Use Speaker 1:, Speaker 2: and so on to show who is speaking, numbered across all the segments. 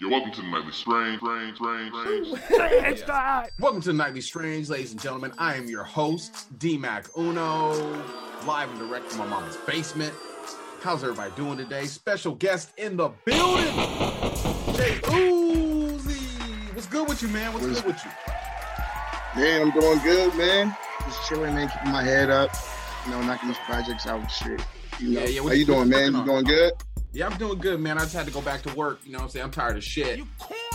Speaker 1: Yo, welcome to the Nightly Strange, Strange, Strange, Strange.
Speaker 2: It's not.
Speaker 3: Welcome to the Nightly Strange, ladies and gentlemen. I am your host, DMAC Uno, live and direct from my mama's basement. How's everybody doing today? Special guest in the building, J. OoOze. What's good with you, man? What's good with you?
Speaker 4: Man, I'm doing good, man. Just chilling, man, keeping my head up. You know, knocking these projects out and shit. You know,
Speaker 3: Yeah, yeah, what
Speaker 4: how you
Speaker 3: you-
Speaker 4: doing, man? You
Speaker 3: working
Speaker 4: doing good?
Speaker 3: Yeah, I'm doing good, man. I just had to go back to work. You know what I'm saying? I'm tired of shit.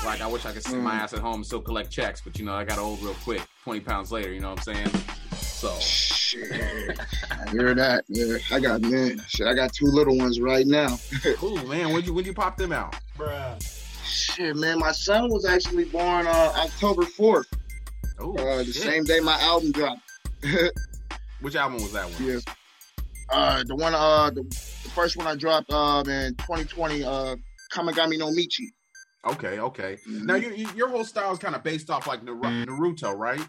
Speaker 3: Like, I wish I could sit my
Speaker 4: Mm.
Speaker 3: ass at home and still collect checks, but you know, I got old real quick, 20 pounds later, you know what I'm saying? So,
Speaker 4: Shit. I hear that. Yeah, I got man. Shit, I got two little ones right now.
Speaker 3: cool, man. When you when you pop them out? Bruh.
Speaker 4: Shit, man. My son was actually born uh, October 4th,
Speaker 3: Oh,
Speaker 4: uh, the same day my album dropped.
Speaker 3: Which album was that one?
Speaker 4: yeah. Uh, the one, uh, the, the first one I dropped uh, in 2020, uh, Kamagami no Michi.
Speaker 3: Okay, okay. Now you, you, your whole style is kind of based off like Naru- Naruto, right?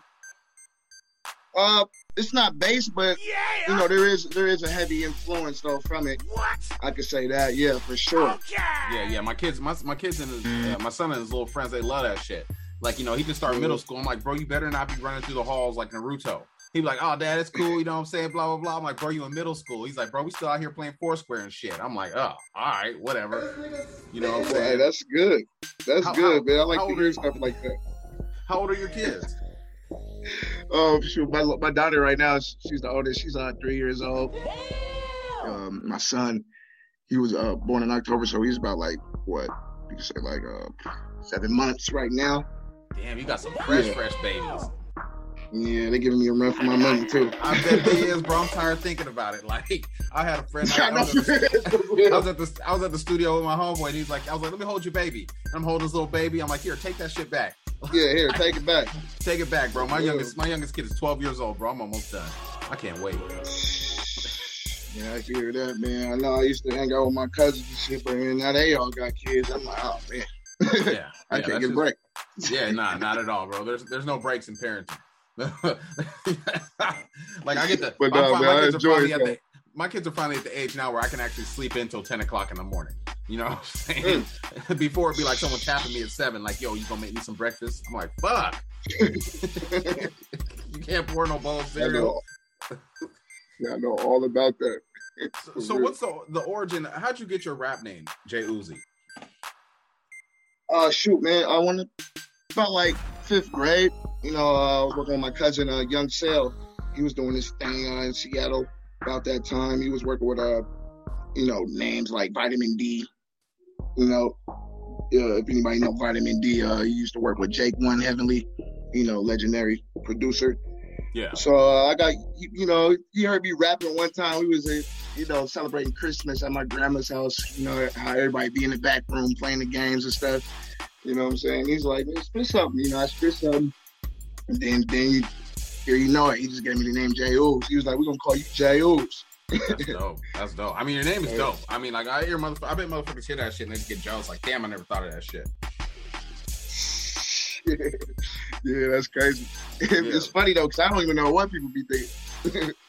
Speaker 4: Uh, it's not based, but
Speaker 2: Yeah.
Speaker 4: you know there is there is a heavy influence though from it.
Speaker 2: what?
Speaker 4: I could say that, yeah, for sure.
Speaker 2: Okay.
Speaker 3: Yeah, yeah. My kids, my my kids and his, uh, my son and his little friends, they love that shit. Like you know, he just started middle school. I'm like, bro, you better not be running through the halls like Naruto. He be like, oh, dad, it's cool. You know what I'm saying? Blah blah blah. I'm like, bro, you in middle school? He's like, bro, we still out here playing Foursquare and shit. I'm like, oh, all right, whatever. You know what I'm
Speaker 4: Well, hey,
Speaker 3: saying?
Speaker 4: that's good. That's
Speaker 3: How-
Speaker 4: good,
Speaker 3: how-
Speaker 4: man. I like
Speaker 3: how
Speaker 4: to hear stuff like that.
Speaker 3: How old are your kids?
Speaker 4: Oh shoot, my my daughter right now, she's the oldest. She's uh three years old. Um, my son, he was uh born in October, so he's about like what you could say like uh seven months right now.
Speaker 3: Damn, you got some fresh,
Speaker 4: Yeah.
Speaker 3: fresh babies.
Speaker 4: Yeah, they're giving me a run for my money too.
Speaker 3: I bet they is, bro. I'm tired of thinking about it. Like, I had a friend. I,
Speaker 4: I
Speaker 3: I was at the, I was at the I was at the studio with my homeboy. And he's like, I was like, let me hold your baby. And I'm holding this little baby. I'm like, here, take that shit back.
Speaker 4: yeah, here, take it back.
Speaker 3: Take it back, bro. My
Speaker 4: Yeah.
Speaker 3: youngest my youngest kid is 12 years old, bro. I'm almost done. I can't wait.
Speaker 4: Yeah, I hear that, man. I know I used to hang out with my cousins and shit, but now they all got kids. I'm like, oh man,
Speaker 3: Yeah,
Speaker 4: I
Speaker 3: yeah,
Speaker 4: can't get a break.
Speaker 3: Yeah, nah, not at all, bro. There's there's no breaks in parenting. like I get the
Speaker 4: But, man,
Speaker 3: my kids are finally
Speaker 4: it,
Speaker 3: at the my kids are finally at the age now where I can actually sleep in until 10 o'clock in the morning. You know what I'm saying?
Speaker 4: Mm.
Speaker 3: Before it'd be like someone tapping me at seven, like, yo, you gonna make me some breakfast? I'm like, fuck. you can't pour no bowl of
Speaker 4: I
Speaker 3: cereal.
Speaker 4: know. Yeah, I know all about that.
Speaker 3: So, so what's the the origin? How'd you get your rap name, J. OoOze?
Speaker 4: Uh, shoot, man, I wanted about like fifth grade. You know, uh, I was working with my cousin, uh, Young Sale. He was doing this thing uh, in Seattle about that time. He was working with, uh, you know, names like Vitamin D. You know, uh, if anybody know Vitamin D, uh, he used to work with Jake One Heavenly, you know, legendary producer.
Speaker 3: Yeah.
Speaker 4: So uh, I got, you you know, he heard me rapping one time. We was, uh, you know, celebrating Christmas at my grandma's house. You know, how everybody be in the back room playing the games and stuff. You know what I'm saying? He's like, man, spit something. You know, I spit something. And then, then you, here you know it. He just gave me the name J. He was like, we're going to call you J. Ooze.
Speaker 3: That's dope. That's dope. I mean, your name is dope. I mean, like I hear motherfuckers, I bet motherfuckers hear that shit and they get jealous. Like, damn, I never thought of that shit.
Speaker 4: yeah, that's crazy. it's funny, though, because I don't even know what people be thinking.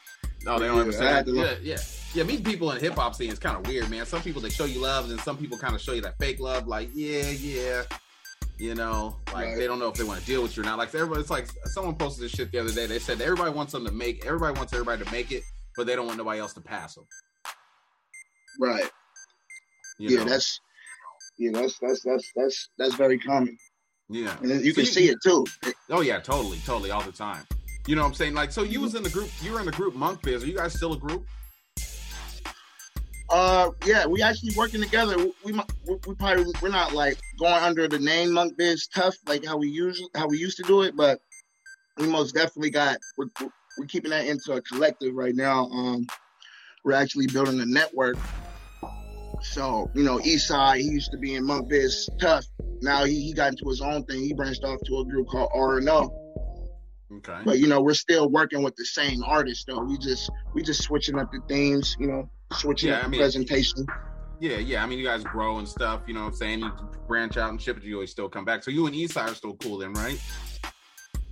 Speaker 3: No, they don't
Speaker 4: Yeah,
Speaker 3: understand. Yeah, yeah, yeah. Meeting people in hip hop scene is kind of weird, man. Some people they show you love, and then some people kind of show you that fake love. Like, yeah, yeah, you know, like
Speaker 4: Right.
Speaker 3: they don't know if they want to deal with you or not. Like everybody, it's like someone posted this shit the other day. They said everybody wants them to make, everybody wants everybody to make it, but they don't want nobody else to pass them.
Speaker 4: right.
Speaker 3: You
Speaker 4: yeah,
Speaker 3: know?
Speaker 4: that's. Yeah, that's that's that's that's that's very common,
Speaker 3: yeah.
Speaker 4: and you
Speaker 3: So
Speaker 4: can see it too.
Speaker 3: Oh yeah, totally, totally, all the time. You know what I'm saying? Like, so you was in the group, you were in the group Monk Biz. Are you guys still a group?
Speaker 4: Uh, yeah, we actually working together. We we, we probably we're not like going under the name Monk Biz Tough like how we usually how we used to do it, but we most definitely got we're, we're- we're keeping that into a collective right now. Um, we're actually building a network. So you know, Eastside he used to be in Monk Biz Tough. Now he, he got into his own thing. He branched off to a group called R and O.
Speaker 3: Okay.
Speaker 4: But you know, we're still working with the same artist though. We just we just switching up the themes. You know, switching
Speaker 3: Yeah, I mean-
Speaker 4: presentation.
Speaker 3: Yeah, yeah. I mean, you guys grow and stuff. You know what I'm saying? You branch out and shit, but you always still come back. So you and Eastside are still cool, then, right?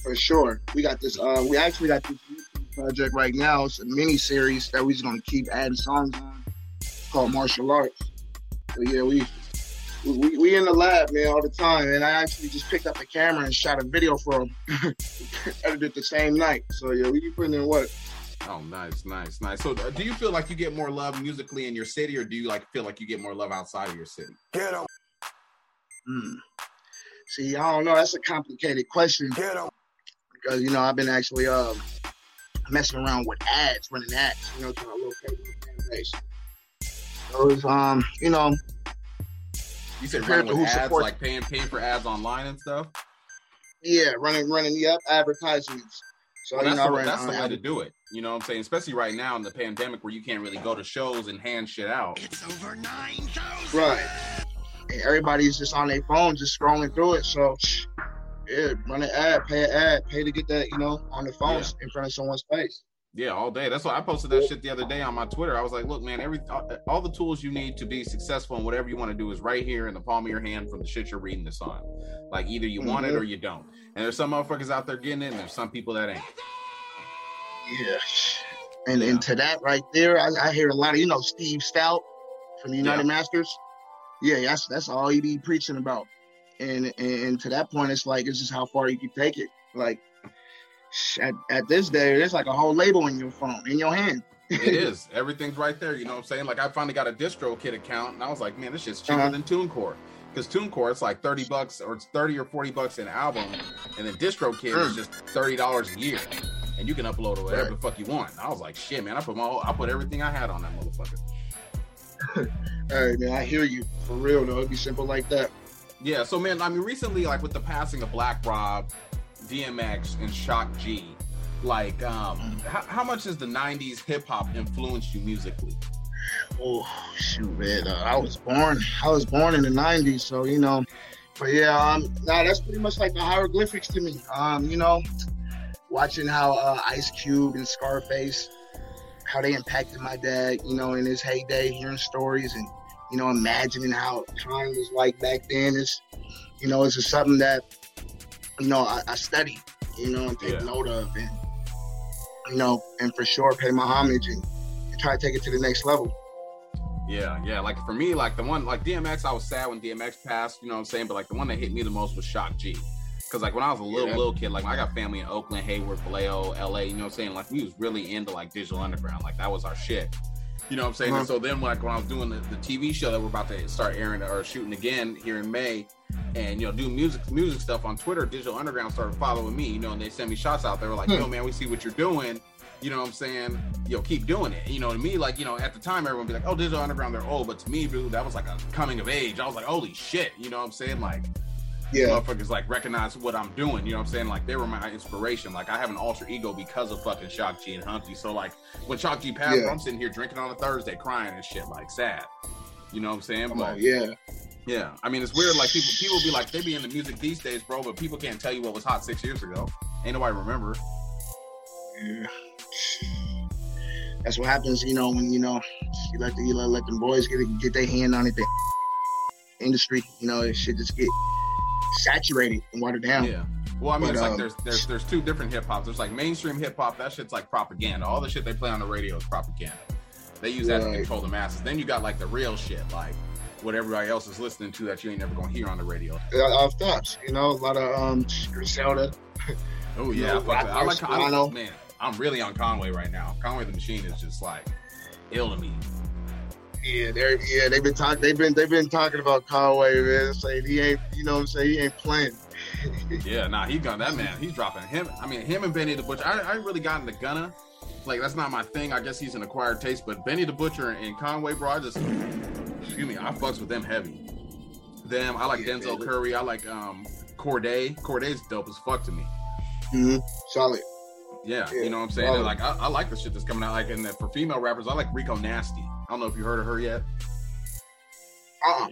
Speaker 4: For sure. We got this uh we actually got this YouTube project right now. It's a mini series that we're just gonna keep adding songs on. Called Martial Arts. So yeah, we we, we in the lab, man, all the time. And I actually just picked up a camera and shot a video for him. Edited the same night. So yeah, we be putting in work.
Speaker 3: Oh, nice, nice, nice. So, uh, do you feel like you get more love musically in your city, or do you like feel like you get more love outside of your city?
Speaker 2: Get him.
Speaker 4: Hmm. See, I don't know. That's a complicated question
Speaker 2: Get him.
Speaker 4: because you know I've been actually um messing around with ads, running ads. You know, trying to locate my fan base. So it's um, you know,
Speaker 3: You said
Speaker 4: Compared
Speaker 3: running with
Speaker 4: who
Speaker 3: ads,
Speaker 4: supports-
Speaker 3: like paying paying for ads online and stuff.
Speaker 4: yeah, running, running, yep, advertisements. So
Speaker 3: Well, that's the,
Speaker 4: ran,
Speaker 3: that's the way to do it. You know what I'm saying? Especially right now in the pandemic where you can't really go to shows and hand shit out.
Speaker 2: It's over 9,000.
Speaker 4: Right. And everybody's just on their phone, just scrolling through it. So, yeah, run an ad, pay an ad, pay to get that, you know, on the phone
Speaker 3: Yeah.
Speaker 4: in front of someone's face.
Speaker 3: Yeah, all day. That's why I posted that shit the other day on my Twitter. I was like, look, man, every all, all the tools you need to be successful in whatever you want to do is right here in the palm of your hand from the shit you're reading this on. Like either you want it
Speaker 4: Mhm.
Speaker 3: or you don't. And there's some motherfuckers out there getting it, and there's some people that ain't.
Speaker 4: Yeah. And
Speaker 3: Yeah.
Speaker 4: and to that right there, I, I hear a lot of, you know, Steve Stoute from the United
Speaker 3: Yeah.
Speaker 4: Masters. Yeah, that's that's all he be preaching about. And, and and to that point, it's like it's just how far you can take it. Like at, at this day, there's like a whole label in your phone, in your hand.
Speaker 3: It is. Everything's right there. You know what I'm saying? Like I finally got a DistroKid account, and I was like, man, this shit's cheaper
Speaker 4: Uh-huh.
Speaker 3: than TuneCore. Because TuneCore, it's like 30 bucks or it's 30 or 40 bucks an album, and then DistroKid is
Speaker 4: Mm.
Speaker 3: just thirty dollars a year, and you can upload whatever
Speaker 4: Right.
Speaker 3: the fuck you want. And I was like, shit, man, I put my whole, I put everything I had on that motherfucker.
Speaker 4: All right, man, I hear you. For real though, it'd be simple like that.
Speaker 3: Yeah, so man, I mean, recently, like with the passing of Black Rob, DMX, and Shock G, like, um, how, how much has the '90s hip hop influenced you musically?
Speaker 4: Oh shoot, man! Uh, I was born. I was born in the '90s, so you know. But yeah, um, nah, that's pretty much like the hieroglyphics to me. Um, you know, watching how uh, Ice Cube and Scarface, how they impacted my dad. You know, in his heyday, hearing stories and you know, imagining how time was like back then. Is you know, it's just something that you know I, I study. You know, and take
Speaker 3: Yeah.
Speaker 4: note of, and you know, and for sure pay my homage and, and try to take it to the next level.
Speaker 3: Yeah, yeah. Like for me, like the one, like DMX, I was sad when DMX passed. You know what I'm saying? But like the one that hit me the most was Shock G. Cause like when I was a little
Speaker 4: Yeah.
Speaker 3: little kid, like I got family in Oakland, Hayward, Vallejo, LA. You know what I'm saying? Like we was really into like Digital Underground. Like that was our shit. You know what I'm saying? And
Speaker 4: Uh-huh.
Speaker 3: so then like when I was doing the, the TV show that we're about to start airing or shooting again here in May, and you know do music music stuff on Twitter, Digital Underground started following me. You know, and they sent me shots out. They were like,
Speaker 4: Hmm.
Speaker 3: "Yo, man, we see what you're doing." You know what I'm saying? Yo, keep doing it. You know, to me, like, you know, at the time, everyone be like, oh, Digital Underground, they're old. But to me, dude, that was like a coming of age. I was like, holy shit. You know what I'm saying? Like,
Speaker 4: Yeah.
Speaker 3: motherfuckers like recognize what I'm doing. You know what I'm saying? Like, they were my inspiration. Like, I have an alter ego because of fucking Shock G and Humpty. So, like, when Shock G passed,
Speaker 4: Yeah.
Speaker 3: I'm sitting here drinking on a Thursday, crying and shit, like, sad. You know what I'm saying?
Speaker 4: Come
Speaker 3: But
Speaker 4: on, yeah.
Speaker 3: yeah, I mean, it's weird. Like, people people be like, they be in the music these days, bro, but people can't tell you what was hot six years ago. Ain't nobody remember.
Speaker 4: Yeah. That's what happens, you know, when you know you let the you let, let them boys get get their hand on it. The industry, you know, it should just get saturated and watered down.
Speaker 3: Yeah. Well, I mean,
Speaker 4: But,
Speaker 3: it's like
Speaker 4: um,
Speaker 3: there's there's there's two different hip hops. There's like mainstream hip hop. That shit's like propaganda. All the shit they play on the radio is propaganda. They use that to control the masses. Then you got like the real shit, like what everybody else is listening to that you ain't never gonna hear on the radio.
Speaker 4: Uh, Off tops, you know, a lot of um Griselda.
Speaker 3: Oh yeah,
Speaker 4: know,
Speaker 3: that. I like. I
Speaker 4: Solano.
Speaker 3: man. I'm really on Conway right now. Conway the Machine is just like ill to me.
Speaker 4: Yeah, they're yeah, they've been talking they've been they've been talking about Conway, man. Saying he ain't you know what I'm saying, he ain't playing.
Speaker 3: Yeah, nah, he got that man. He's dropping him. I mean, him and Benny the Butcher. I, I really got into Gunna. Like that's not my thing. I guess he's an acquired taste. But Benny the Butcher and Conway, bro, I just excuse me, I fucks with them heavy. Them, I like
Speaker 4: Yeah,
Speaker 3: Denzel
Speaker 4: man.
Speaker 3: Curry. I like um Cordae. Cordae's dope as fuck to me.
Speaker 4: Mm-hmm. Solid.
Speaker 3: Yeah,
Speaker 4: Yeah,
Speaker 3: you know what I'm saying. like I, I like the shit that's coming out. Like and then for female rappers, I like Rico Nasty. I don't know if you heard of her yet.
Speaker 4: Uh-uh.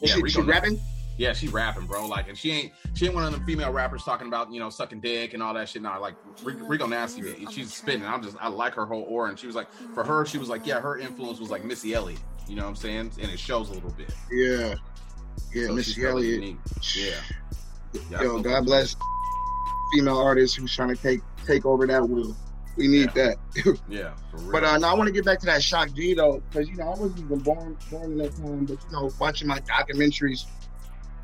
Speaker 3: Yeah,
Speaker 4: she, she rapping?
Speaker 3: Yeah, she rapping, bro. Like, and she ain't she ain't one of the female rappers talking about you know sucking dick and all that shit. Now, like Rico Nasty, she's spinning. I'm just I like her whole aura, and she was like, for her, she was like, yeah, her influence was like Missy Elliott. You know what I'm saying? And it shows a little bit.
Speaker 4: Yeah. Yeah,
Speaker 3: So
Speaker 4: Missy Elliott.
Speaker 3: Yeah. Yeah,
Speaker 4: Yo, God bless female artists who's trying to take take over that wheel. We need that.
Speaker 3: Yeah, for real.
Speaker 4: But uh, now I want to get back to that Shock G though, because you know I wasn't even born born in that time, but you know watching my documentaries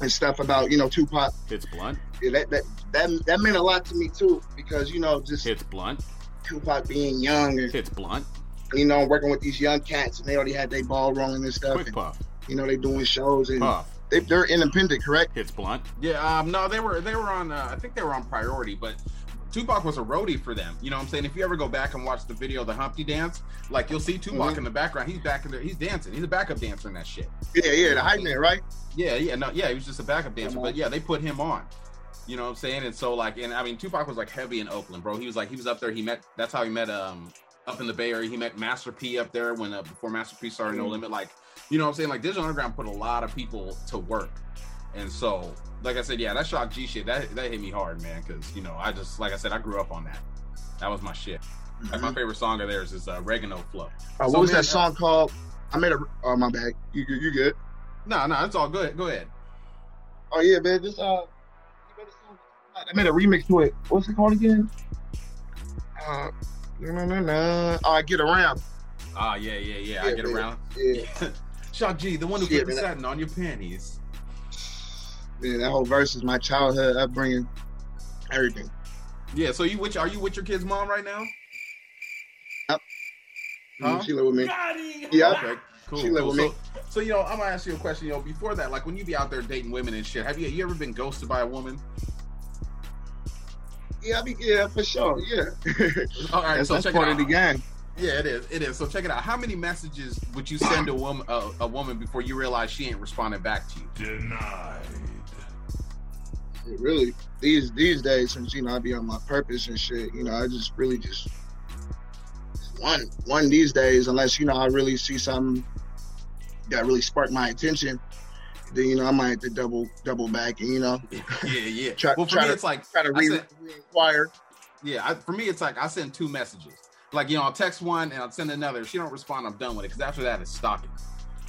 Speaker 4: and stuff about you know Tupac,
Speaker 5: Hits blunt.
Speaker 4: yeah, that that that that meant a lot to me too, because you know just
Speaker 5: Hits blunt.
Speaker 4: Tupac being young and
Speaker 5: Hits blunt.
Speaker 4: you know working with these young cats and they already had their ball rolling and stuff,
Speaker 5: Quick
Speaker 4: and
Speaker 5: puff.
Speaker 4: you know they doing shows and
Speaker 5: Puff.
Speaker 4: they, they're independent, correct?
Speaker 5: Hits blunt.
Speaker 3: Yeah, um, no, they were they were on. Uh, I think they were on Priority, but Tupac was a roadie for them. You know what I'm saying? If you ever go back and watch the video, of the Humpty Dance, like you'll see Tupac
Speaker 4: Mhm.
Speaker 3: in the background. He's back in there. He's dancing. He's a backup dancer in that shit.
Speaker 4: Yeah, yeah, the hype man, right?
Speaker 3: Yeah, yeah, no, yeah. He was just a backup dancer, but yeah, they put him on. You know what I'm saying? And so like, and I mean, Tupac was like heavy in Oakland, bro. He was like, he was up there. He met. That's how he met. Um, up in the Bay Area, he met Master P up there when uh, before Master P started No
Speaker 4: Mhm.
Speaker 3: Limit. Like, you know what I'm saying? Like, Digital Underground put a lot of people to work, and so like I said, yeah, that Shock G shit that that hit me hard, man. Because you know, I just like I said, I grew up on that. That was my shit. Like my favorite song of theirs is uh, Oregano Flow.
Speaker 4: Uh, what
Speaker 3: So,
Speaker 4: was
Speaker 3: man,
Speaker 4: that song called? I made a. Oh my bad. You you, you good?
Speaker 3: No, no, it's all good. Go ahead.
Speaker 4: Oh yeah, man. This uh, I made a remix to it. What's it called again? Uh, no, no, no, no. Oh, I get around.
Speaker 3: Ah, yeah, yeah, yeah.
Speaker 4: yeah I
Speaker 3: get
Speaker 4: man.
Speaker 3: around.
Speaker 4: Yeah,
Speaker 3: Shock G, the one who
Speaker 4: Yeah,
Speaker 3: put the satin on your panties.
Speaker 4: Man. That whole verse is my childhood upbringing. Everything.
Speaker 3: Yeah, so you which are you with your kid's mom right now? Huh? Mm-hmm.
Speaker 4: She live with me. Yeah.
Speaker 3: Okay, cool.
Speaker 4: She live
Speaker 3: cool.
Speaker 4: with me.
Speaker 3: So, so you know, I'm gonna ask you a question. You know, before that, like when you be out there dating women and shit, have you you ever been ghosted by a woman?
Speaker 4: Yeah, I be yeah for sure. Yeah.
Speaker 3: All right,
Speaker 4: that's
Speaker 3: so
Speaker 4: that's
Speaker 3: check
Speaker 4: part
Speaker 3: it
Speaker 4: of the game.
Speaker 3: Yeah, it is. It is. So check it out. How many messages would you send a woman a, a woman before you realize she ain't responding back to you?
Speaker 1: Denied.
Speaker 4: Really, these these days, since you know I be on my purpose and shit, you know, I just really just one one these days, unless you know I really see something that really sparked my attention, then you know I might have to double double back and you know
Speaker 3: yeah, yeah.
Speaker 4: Try-
Speaker 3: well, for
Speaker 4: try
Speaker 3: me,
Speaker 4: to-
Speaker 3: it's like
Speaker 4: try to re- inquire.
Speaker 3: Yeah, I, for me, it's like I send two messages. Like you know, I'll text one and I'll send another. If she don't respond, I'm done with it. Because after that, it's stalking.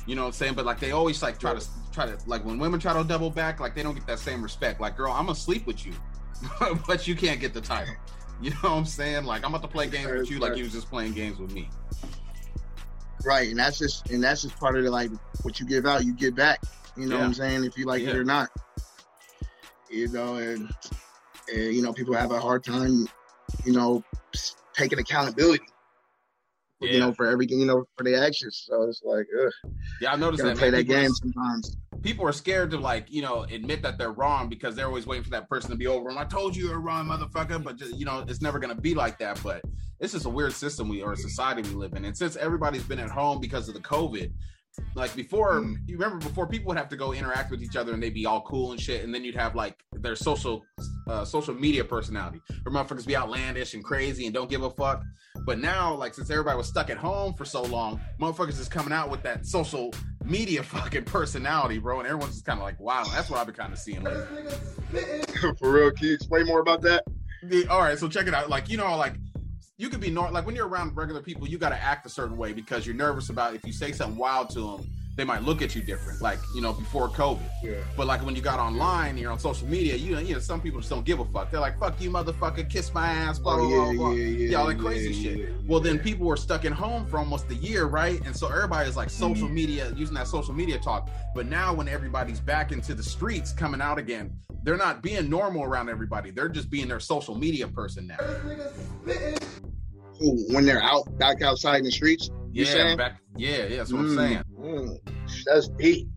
Speaker 3: You know what I'm saying? But like they always like try to try to like when women try to double back, like they don't get that same respect. Like, girl, I'm gonna sleep with you, but you can't get the title. You know what I'm saying? Like I'm about to play games with you, like you was just playing games with me.
Speaker 4: Right, and that's just and that's just part of the like what you give out, you get back. You know what I'm saying? If you like it or not. You know, and and you know, people have a hard time, you know, taking accountability. You know, for everything, you know, for the actions. So it's like, ugh,
Speaker 3: Yeah, I noticed that.
Speaker 4: play
Speaker 3: man.
Speaker 4: that
Speaker 3: People are-
Speaker 4: game sometimes.
Speaker 3: people are scared to like you know admit that they're wrong because they're always waiting for that person to be over them. I told you you're wrong, motherfucker. But just, you know it's never gonna be like that. But it's just a weird system we or a society we live in. And since everybody's been at home because of the COVID, like before,
Speaker 4: Mm.
Speaker 3: you remember before people would have to go interact with each other and they'd be all cool and shit, and then you'd have like their social uh, social media personality, or motherfuckers be outlandish and crazy and don't give a fuck. But now, like since everybody was stuck at home for so long, motherfuckers is coming out with that social media fucking personality, bro, and everyone's just kind of like, wow, that's what I've been kind of seeing lately.
Speaker 4: for real, can you explain more about that?
Speaker 3: The- all right, so check it out. Like, you know, like you could be nor- like when you're around regular people, you got to act a certain way because you're nervous about if you say something wild to them, they might look at you different. Like, you know, before COVID.
Speaker 4: Yeah.
Speaker 3: But like when you got online, you're on social media, you know, you know, some people just don't give a fuck. They're like, "Fuck you, motherfucker, kiss my ass," blah blah blah blah. Yeah, all that crazy
Speaker 4: yeah,
Speaker 3: shit.
Speaker 4: yeah,
Speaker 3: Well, then people were stuck at home for almost a year, right? And so everybody is like social
Speaker 4: Mm-hmm.
Speaker 3: media, using that social media talk. But now, when everybody's back into the streets, coming out again, they're not being normal around everybody. They're just being their social media person now.
Speaker 4: When they're out back outside in the streets. You
Speaker 3: Yeah, back. Yeah, yeah. That's what
Speaker 4: Mm,
Speaker 3: I'm saying.
Speaker 4: mm, that's deep.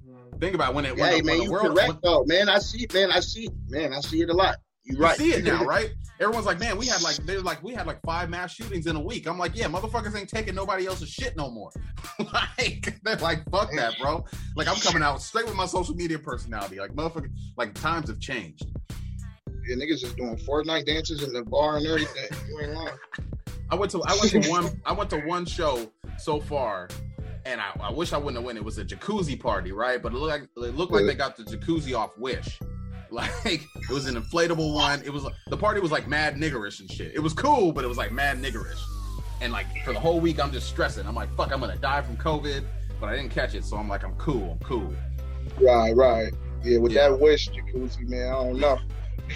Speaker 3: Think about when it. When
Speaker 4: Hey
Speaker 3: the,
Speaker 4: man,
Speaker 3: when
Speaker 4: you
Speaker 3: world,
Speaker 4: correct
Speaker 3: when-
Speaker 4: though, man. I see, man. I see, man. I see it a lot. You
Speaker 3: You
Speaker 4: right.
Speaker 3: see it now, right? Everyone's like, man, we had like they're like we had like five mass shootings in a week. I'm like, yeah, motherfuckers ain't taking nobody else's shit no more. like they're like, fuck that, bro. Like I'm coming out straight with my social media personality. Like motherfucker, like times have changed.
Speaker 4: Yeah, niggas is doing Fortnite dances in the bar and everything. You ain't lying.
Speaker 3: I went to I went to one I went to one show so far, and I, I wish I wouldn't have went. It was a jacuzzi party, right? But it looked like it looked like they got the jacuzzi off Wish. Like it was an inflatable one. It was the party was like mad niggerish and shit. It was cool, but it was like mad niggerish. And like for the whole week, I'm just stressing. I'm like, fuck, I'm gonna die from COVID, but I didn't catch it, so I'm like, I'm cool, I'm cool.
Speaker 4: Right, right. Yeah, with
Speaker 3: Yeah.
Speaker 4: that wish jacuzzi, man. I don't know.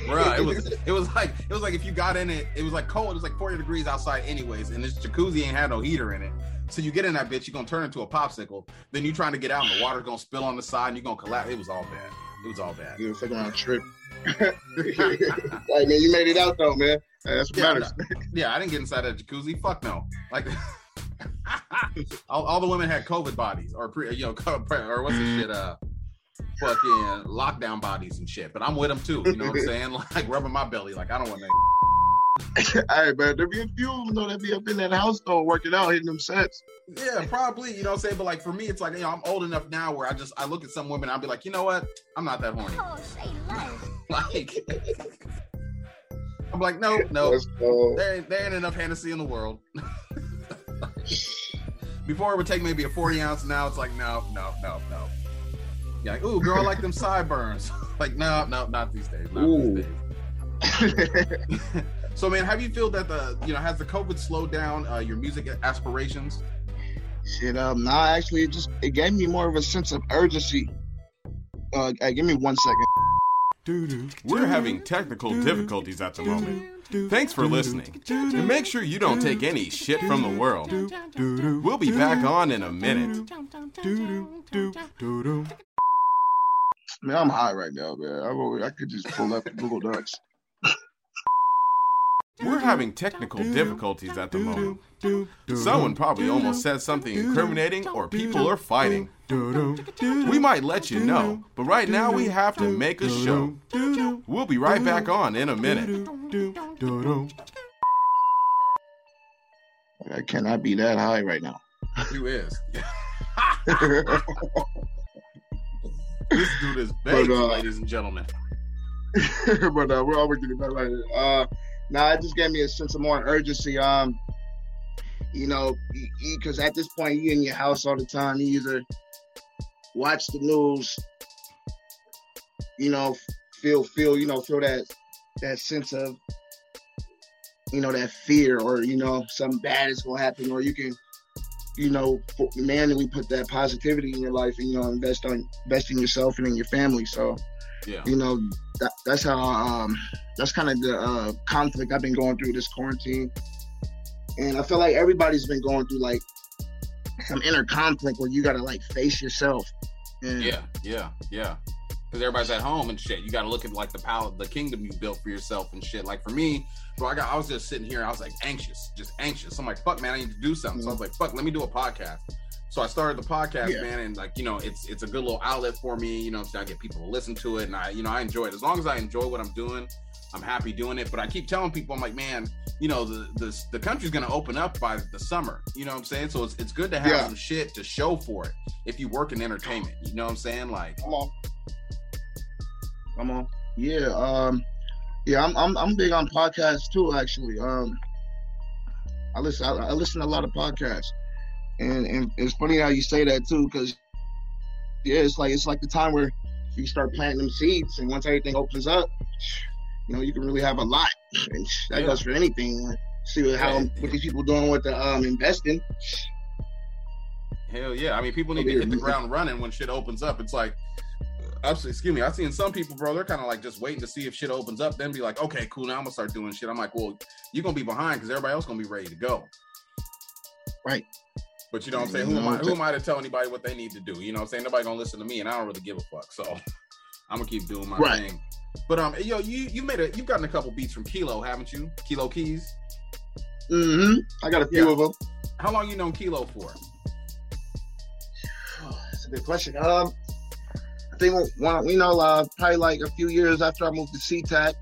Speaker 3: Bruh, it was it was like it was like if you got in it, it was like cold. It was like 40 degrees outside anyways, and this jacuzzi ain't had no heater in it. So you get in that bitch, you're gonna turn into a popsicle. Then you trying to get out, and the water's gonna spill on the side, and you're gonna collapse. It was all bad. It was all bad.
Speaker 4: You were fucking around trip. like man, you made it out though, man. That's what
Speaker 3: Yeah,
Speaker 4: matters.
Speaker 3: Yeah, I didn't get inside that jacuzzi. Fuck no. Like all, all the women had COVID bodies or pre, you know, or what's the shit? Uh, fucking lockdown bodies and shit. But I'm with them too. You know what I'm saying? Like rubbing my belly. Like I don't want that.
Speaker 4: All right, man. There be a few of them though that be up in that house though, working out, hitting them sets.
Speaker 3: Yeah, probably. You know what I'm saying? But like for me, it's like you know I'm old enough now where I just I look at some women, I'll be like, you know what? I'm not that horny.
Speaker 2: Oh, say less.
Speaker 3: Like I'm like, no, no. There ain't, there ain't enough Hennessy in the world. Before it would take maybe a 40 ounce. Now it's like, no, no, no, no. Yeah, like, ooh, girl, I like them sideburns. like, no, no, not these days. Not
Speaker 4: Ooh.
Speaker 3: these days. So, man, have you feel that the, you know, has the COVID slowed down uh, your music aspirations?
Speaker 4: Shit, um, nah, actually, it just it gave me more of a sense of urgency. Uh, hey, give me one second.
Speaker 5: We're having technical difficulties at the moment. Thanks for listening. And make sure you don't take any shit from the world. We'll be back on in a minute.
Speaker 4: Man, I'm high right now, man. I, will- I could just pull up Google Docs.
Speaker 5: We're having technical difficulties at the moment. Someone probably almost said something incriminating or people are fighting. We might let you know, but right now we have to make a show. We'll be right back on in a minute.
Speaker 4: I cannot be that high right now.
Speaker 3: Who is? this dude is baked,
Speaker 4: But, uh,
Speaker 3: ladies and gentlemen.
Speaker 4: but uh, we're always getting back right. Uh, nah, it just gave me a sense of more urgency. Um, you know, because at this point, you in your house all the time. You either watch the news, you know, feel feel you know feel that that sense of you know that fear or you know something bad is gonna happen, or you can you know manually put that positivity in your life and you know invest on invest in yourself and in your family. So
Speaker 3: Yeah.
Speaker 4: you know that, that's how um that's kind of the uh conflict i've been going through this quarantine and i feel like everybody's been going through like some inner conflict where you gotta like face yourself and
Speaker 3: Yeah, yeah, yeah. Because everybody's at home and shit. You got to look at like the power, the kingdom you built for yourself and shit. Like for me, bro, I got, I was just sitting here. I was like anxious, just anxious. I'm like, fuck, man, I need to do something. So I was like, fuck, let me do a podcast. So I started the podcast,
Speaker 4: Yeah.
Speaker 3: man, and like you know, it's it's a good little outlet for me. You know, so I get people to listen to it, and I you know I enjoy it. As long as I enjoy what I'm doing, I'm happy doing it. But I keep telling people, I'm like, man, you know, the the the country's gonna open up by the summer. You know what I'm saying? So it's it's good to have
Speaker 4: Yeah.
Speaker 3: some shit to show for it if you work in entertainment. You know what I'm saying? Like,
Speaker 4: come on yeah um yeah i'm i'm, I'm big on podcasts too actually um i listen I, I listen to a lot of podcasts and and it's funny how you say that too because yeah it's like it's like the time where you start planting them seeds and once everything opens up you know you can really have a lot and that
Speaker 3: Yeah.
Speaker 4: goes for anything see what, how what these people doing with the um investing
Speaker 3: Hell yeah! I mean, people need to hit the ground running when shit opens up. It's like. Excuse me. I've seen some people, bro. They're kind of like just waiting to see if shit opens up, then be like, okay, cool. Now I'm gonna start doing shit. I'm like, well, you're gonna be behind because everybody else gonna be ready to go.
Speaker 4: Right.
Speaker 3: But you know what I'm saying? Who am I? Who am I to tell anybody what they need to do? You know what I'm saying? Nobody gonna listen to me, and I don't really give a fuck. So I'm gonna keep doing my
Speaker 4: Right.
Speaker 3: thing. But um, yo, you you made a you've gotten a couple beats from Kilo, haven't you? Kilo Keyz.
Speaker 4: mm-hmm i got a few
Speaker 3: Yeah.
Speaker 4: of them
Speaker 3: How long you known Kilo for?
Speaker 4: Oh, that's a good question. Um, I think one, you know, uh, probably like a few years after I moved to SeaTac,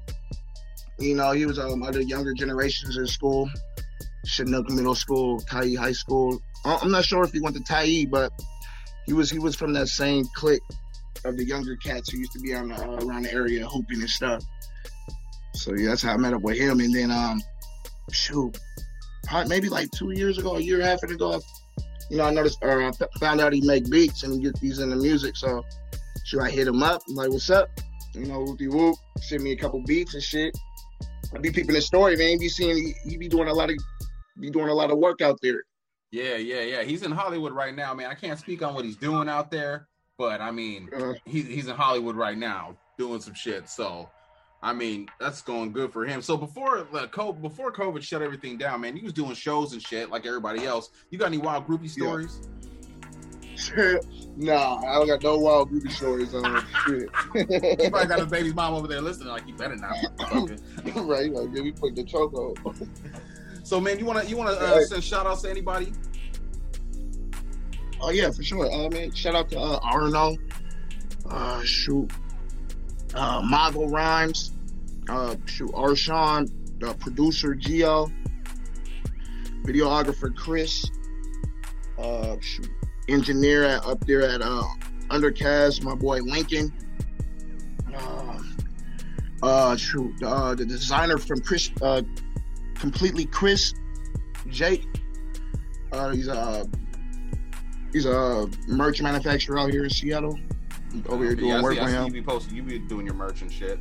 Speaker 4: you know, he was um other younger generations in school, Chinook Middle School, Tyee High School. I'm not sure if he went to Tyee, but he was he was from that same clique of the younger cats who used to be on the, uh, around the area hooping and stuff. So yeah, that's how I met up with him. And then um, shoot, maybe like two years ago, a year and a half ago, you know, I noticed or I found out he make beats and he get these into music. So should I hit him up? I'm like, what's up? You know, whoopty whoop, send me a couple beats and shit. I be peeping his story, man. Be seeing he, he be doing a lot of be doing a lot of work out there.
Speaker 3: Yeah, yeah, yeah. He's in Hollywood right now, man. I can't speak on what he's doing out there, but I mean,
Speaker 4: Uh,
Speaker 3: he's he's in Hollywood right now doing some shit. So, I mean, that's going good for him. So before the COVID, before COVID shut everything down, man, he was doing shows and shit like everybody else. You got any wild groupie stories?
Speaker 4: nah, I don't got no wild groupie stories on shit.
Speaker 3: he probably got a baby's mom over there listening. Like, you better not.
Speaker 4: right, like yeah, we put the choke on.
Speaker 3: So, man, you wanna you wanna uh, send shout outs to anybody?
Speaker 4: Oh yeah, for sure. Uh, man, shout out to uh, Arno. Uh, shoot, uh, Mago Rhymes. Uh, shoot, Arshawn, the producer Geo, videographer Chris. Uh, shoot, engineer at, up there at uh, Undercast, my boy Lincoln. Uh, uh, shoot, uh, the designer from Chris, uh, completely Chris, Jake. Uh, he's a he's a merch manufacturer out here in Seattle. Over here doing
Speaker 3: yeah, I
Speaker 4: work
Speaker 3: I
Speaker 4: with him.
Speaker 3: You be posting, you be doing your merch and shit.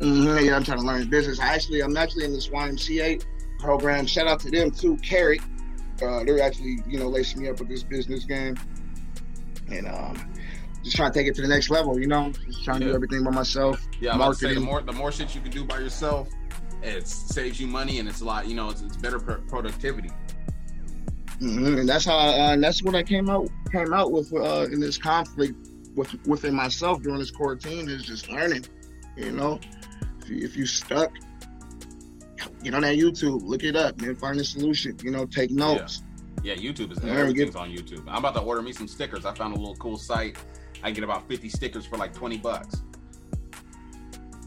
Speaker 4: Mhm, yeah, I'm trying to learn his business. Actually, I'm actually in this YMCA program. Shout out to them too, Carrot. Uh, they're actually, you know, lacing me up with this business game, and um, just trying to take it to the next level. You know, just trying to do everything by myself.
Speaker 3: Yeah, I'm to say the
Speaker 4: marketing.
Speaker 3: more the more shit you can do by yourself, it saves you money and it's a lot. You know, it's, it's better pro- productivity.
Speaker 4: Mhm, and that's how, uh, and that's what I came out came out with uh, in this conflict with within myself during this quarantine is just learning. You know, if you, if you stuck, get on that YouTube, look it up, man, find a solution. You know, take notes.
Speaker 3: Yeah, YouTube is
Speaker 4: Yeah,
Speaker 3: everything's on YouTube. I'm about to order me some stickers. I found a little cool site. I get about 50 stickers for like 20 bucks.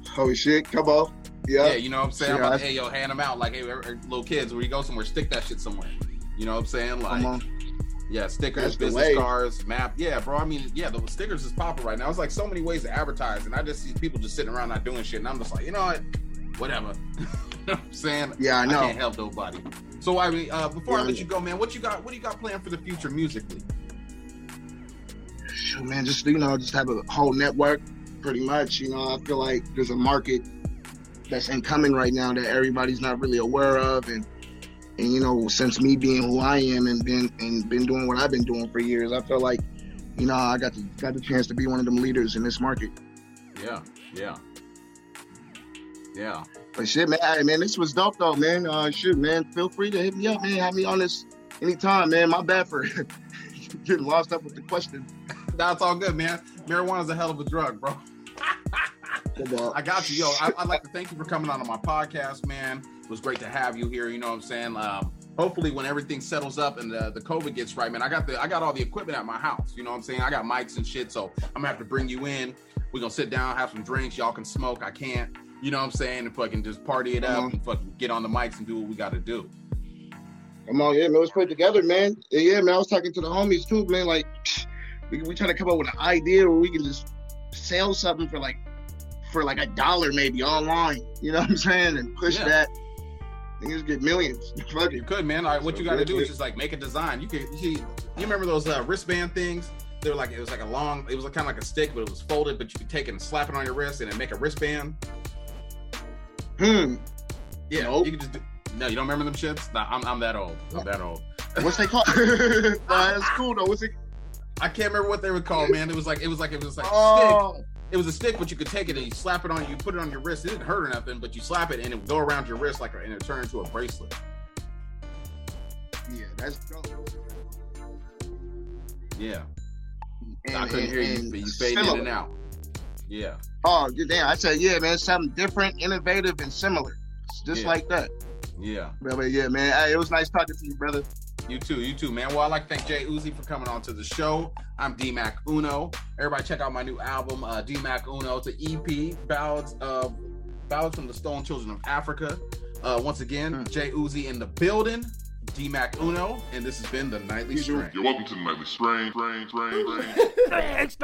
Speaker 4: Holy shit, come on.
Speaker 3: Yeah,
Speaker 4: Yeah.
Speaker 3: you know what I'm saying? I'm about to, hey, yo, hand them out. Like, hey, er- er, little kids, where you go somewhere, stick that shit somewhere. You know what I'm saying? Like,
Speaker 4: Come on.
Speaker 3: yeah, stickers,
Speaker 4: That's
Speaker 3: business cards, map. Yeah, bro. I mean, yeah, the stickers is popping right now. It's like so many ways to advertise, and I just see people just sitting around not doing shit, and I'm just like, you know what? Whatever. you know what I'm saying?
Speaker 4: Yeah, I know.
Speaker 3: can't help nobody. So I mean, uh, before I
Speaker 4: Yeah.
Speaker 3: let you go, man, what you got? What do you got planned for the future musically?
Speaker 4: Shoot, man, just you know, just have a whole network, pretty much. You know, I feel like there's a market that's incoming right now that everybody's not really aware of, and and you know, since me being who I am and been and been doing what I've been doing for years, I feel like, you know, I got the got the chance to be one of them leaders in this market.
Speaker 3: Yeah, yeah, yeah.
Speaker 4: But shit, man, hey, man, this was dope though, man. Uh, shit, man, feel free to hit me up, man. Have me on this anytime, man. My bad for getting lost up with the question.
Speaker 3: That's all good, man. Marijuana's a hell of a drug, bro. I got you, yo. I, I'd like to thank you for coming on to my podcast, man. It was great to have you here. You know what I'm saying? Um, hopefully, when everything settles up and the, the COVID gets right, man, I got the I got all the equipment at my house. You know what I'm saying? I got mics and shit, so I'm gonna have to bring you in. We're gonna sit down, have some drinks. Y'all can smoke. I can't. You know what I'm saying? And fucking just party it up and fucking get on the mics and do what we got to do.
Speaker 4: Come on, yeah, man, let's put it together, man. Yeah, Yeah, man, I was talking to the homies too, man. Like, we we trying to come up with an idea where we can just sell something for like for like a dollar maybe online. You know what I'm saying? And push
Speaker 3: Yeah.
Speaker 4: that. Niggas get millions. Fuck
Speaker 3: You could, man. All right, what
Speaker 4: So
Speaker 3: you got to do is just like make a design. You could, you, you remember those uh, wristband things? They were like it was like a long, it was kind of like a stick, but it was folded. But you could take it and slap it on your wrist and then make a wristband.
Speaker 4: Hmm.
Speaker 3: Yeah,
Speaker 4: Nope.
Speaker 3: you could just do. No, you don't remember them shits? Nah, I'm, I'm that old. I'm that old.
Speaker 4: What's they called? nah, that's cool though. What's it?
Speaker 3: I can't remember what they were called, man. It was like it was like it was like a stick.
Speaker 4: Oh,
Speaker 3: It was a stick, but you could take it and you slap it on. You put it on your wrist. It didn't hurt or nothing, but you slap it and it would go around your wrist like, a, and it turned into a bracelet.
Speaker 4: yeah, that's dope.
Speaker 3: Yeah,
Speaker 4: And,
Speaker 3: I couldn't
Speaker 4: and-
Speaker 3: hear you, but you faded in and out. Yeah,
Speaker 4: Oh, yeah, damn! I said, yeah, man, something different, innovative, and similar. It's just
Speaker 3: Yeah.
Speaker 4: like that.
Speaker 3: yeah.
Speaker 4: Brother, yeah, man. Hey, it was nice talking to you, brother.
Speaker 3: You too, you too, man. Well, I'd like to thank J. OoOze for coming on to the show. I'm D Mac Uno. Everybody check out my new album, uh, D Mac Uno. It's an EP, Ballads of Ballads from the Stolen Children of Africa. Uh, once again,
Speaker 4: Hmm.
Speaker 3: J. OoOze in the building, D Mac Uno, and this has been the Nightly
Speaker 4: You.
Speaker 3: Strain.
Speaker 1: You're welcome to the nightly strain, strain, strain, strain.
Speaker 2: Thanks,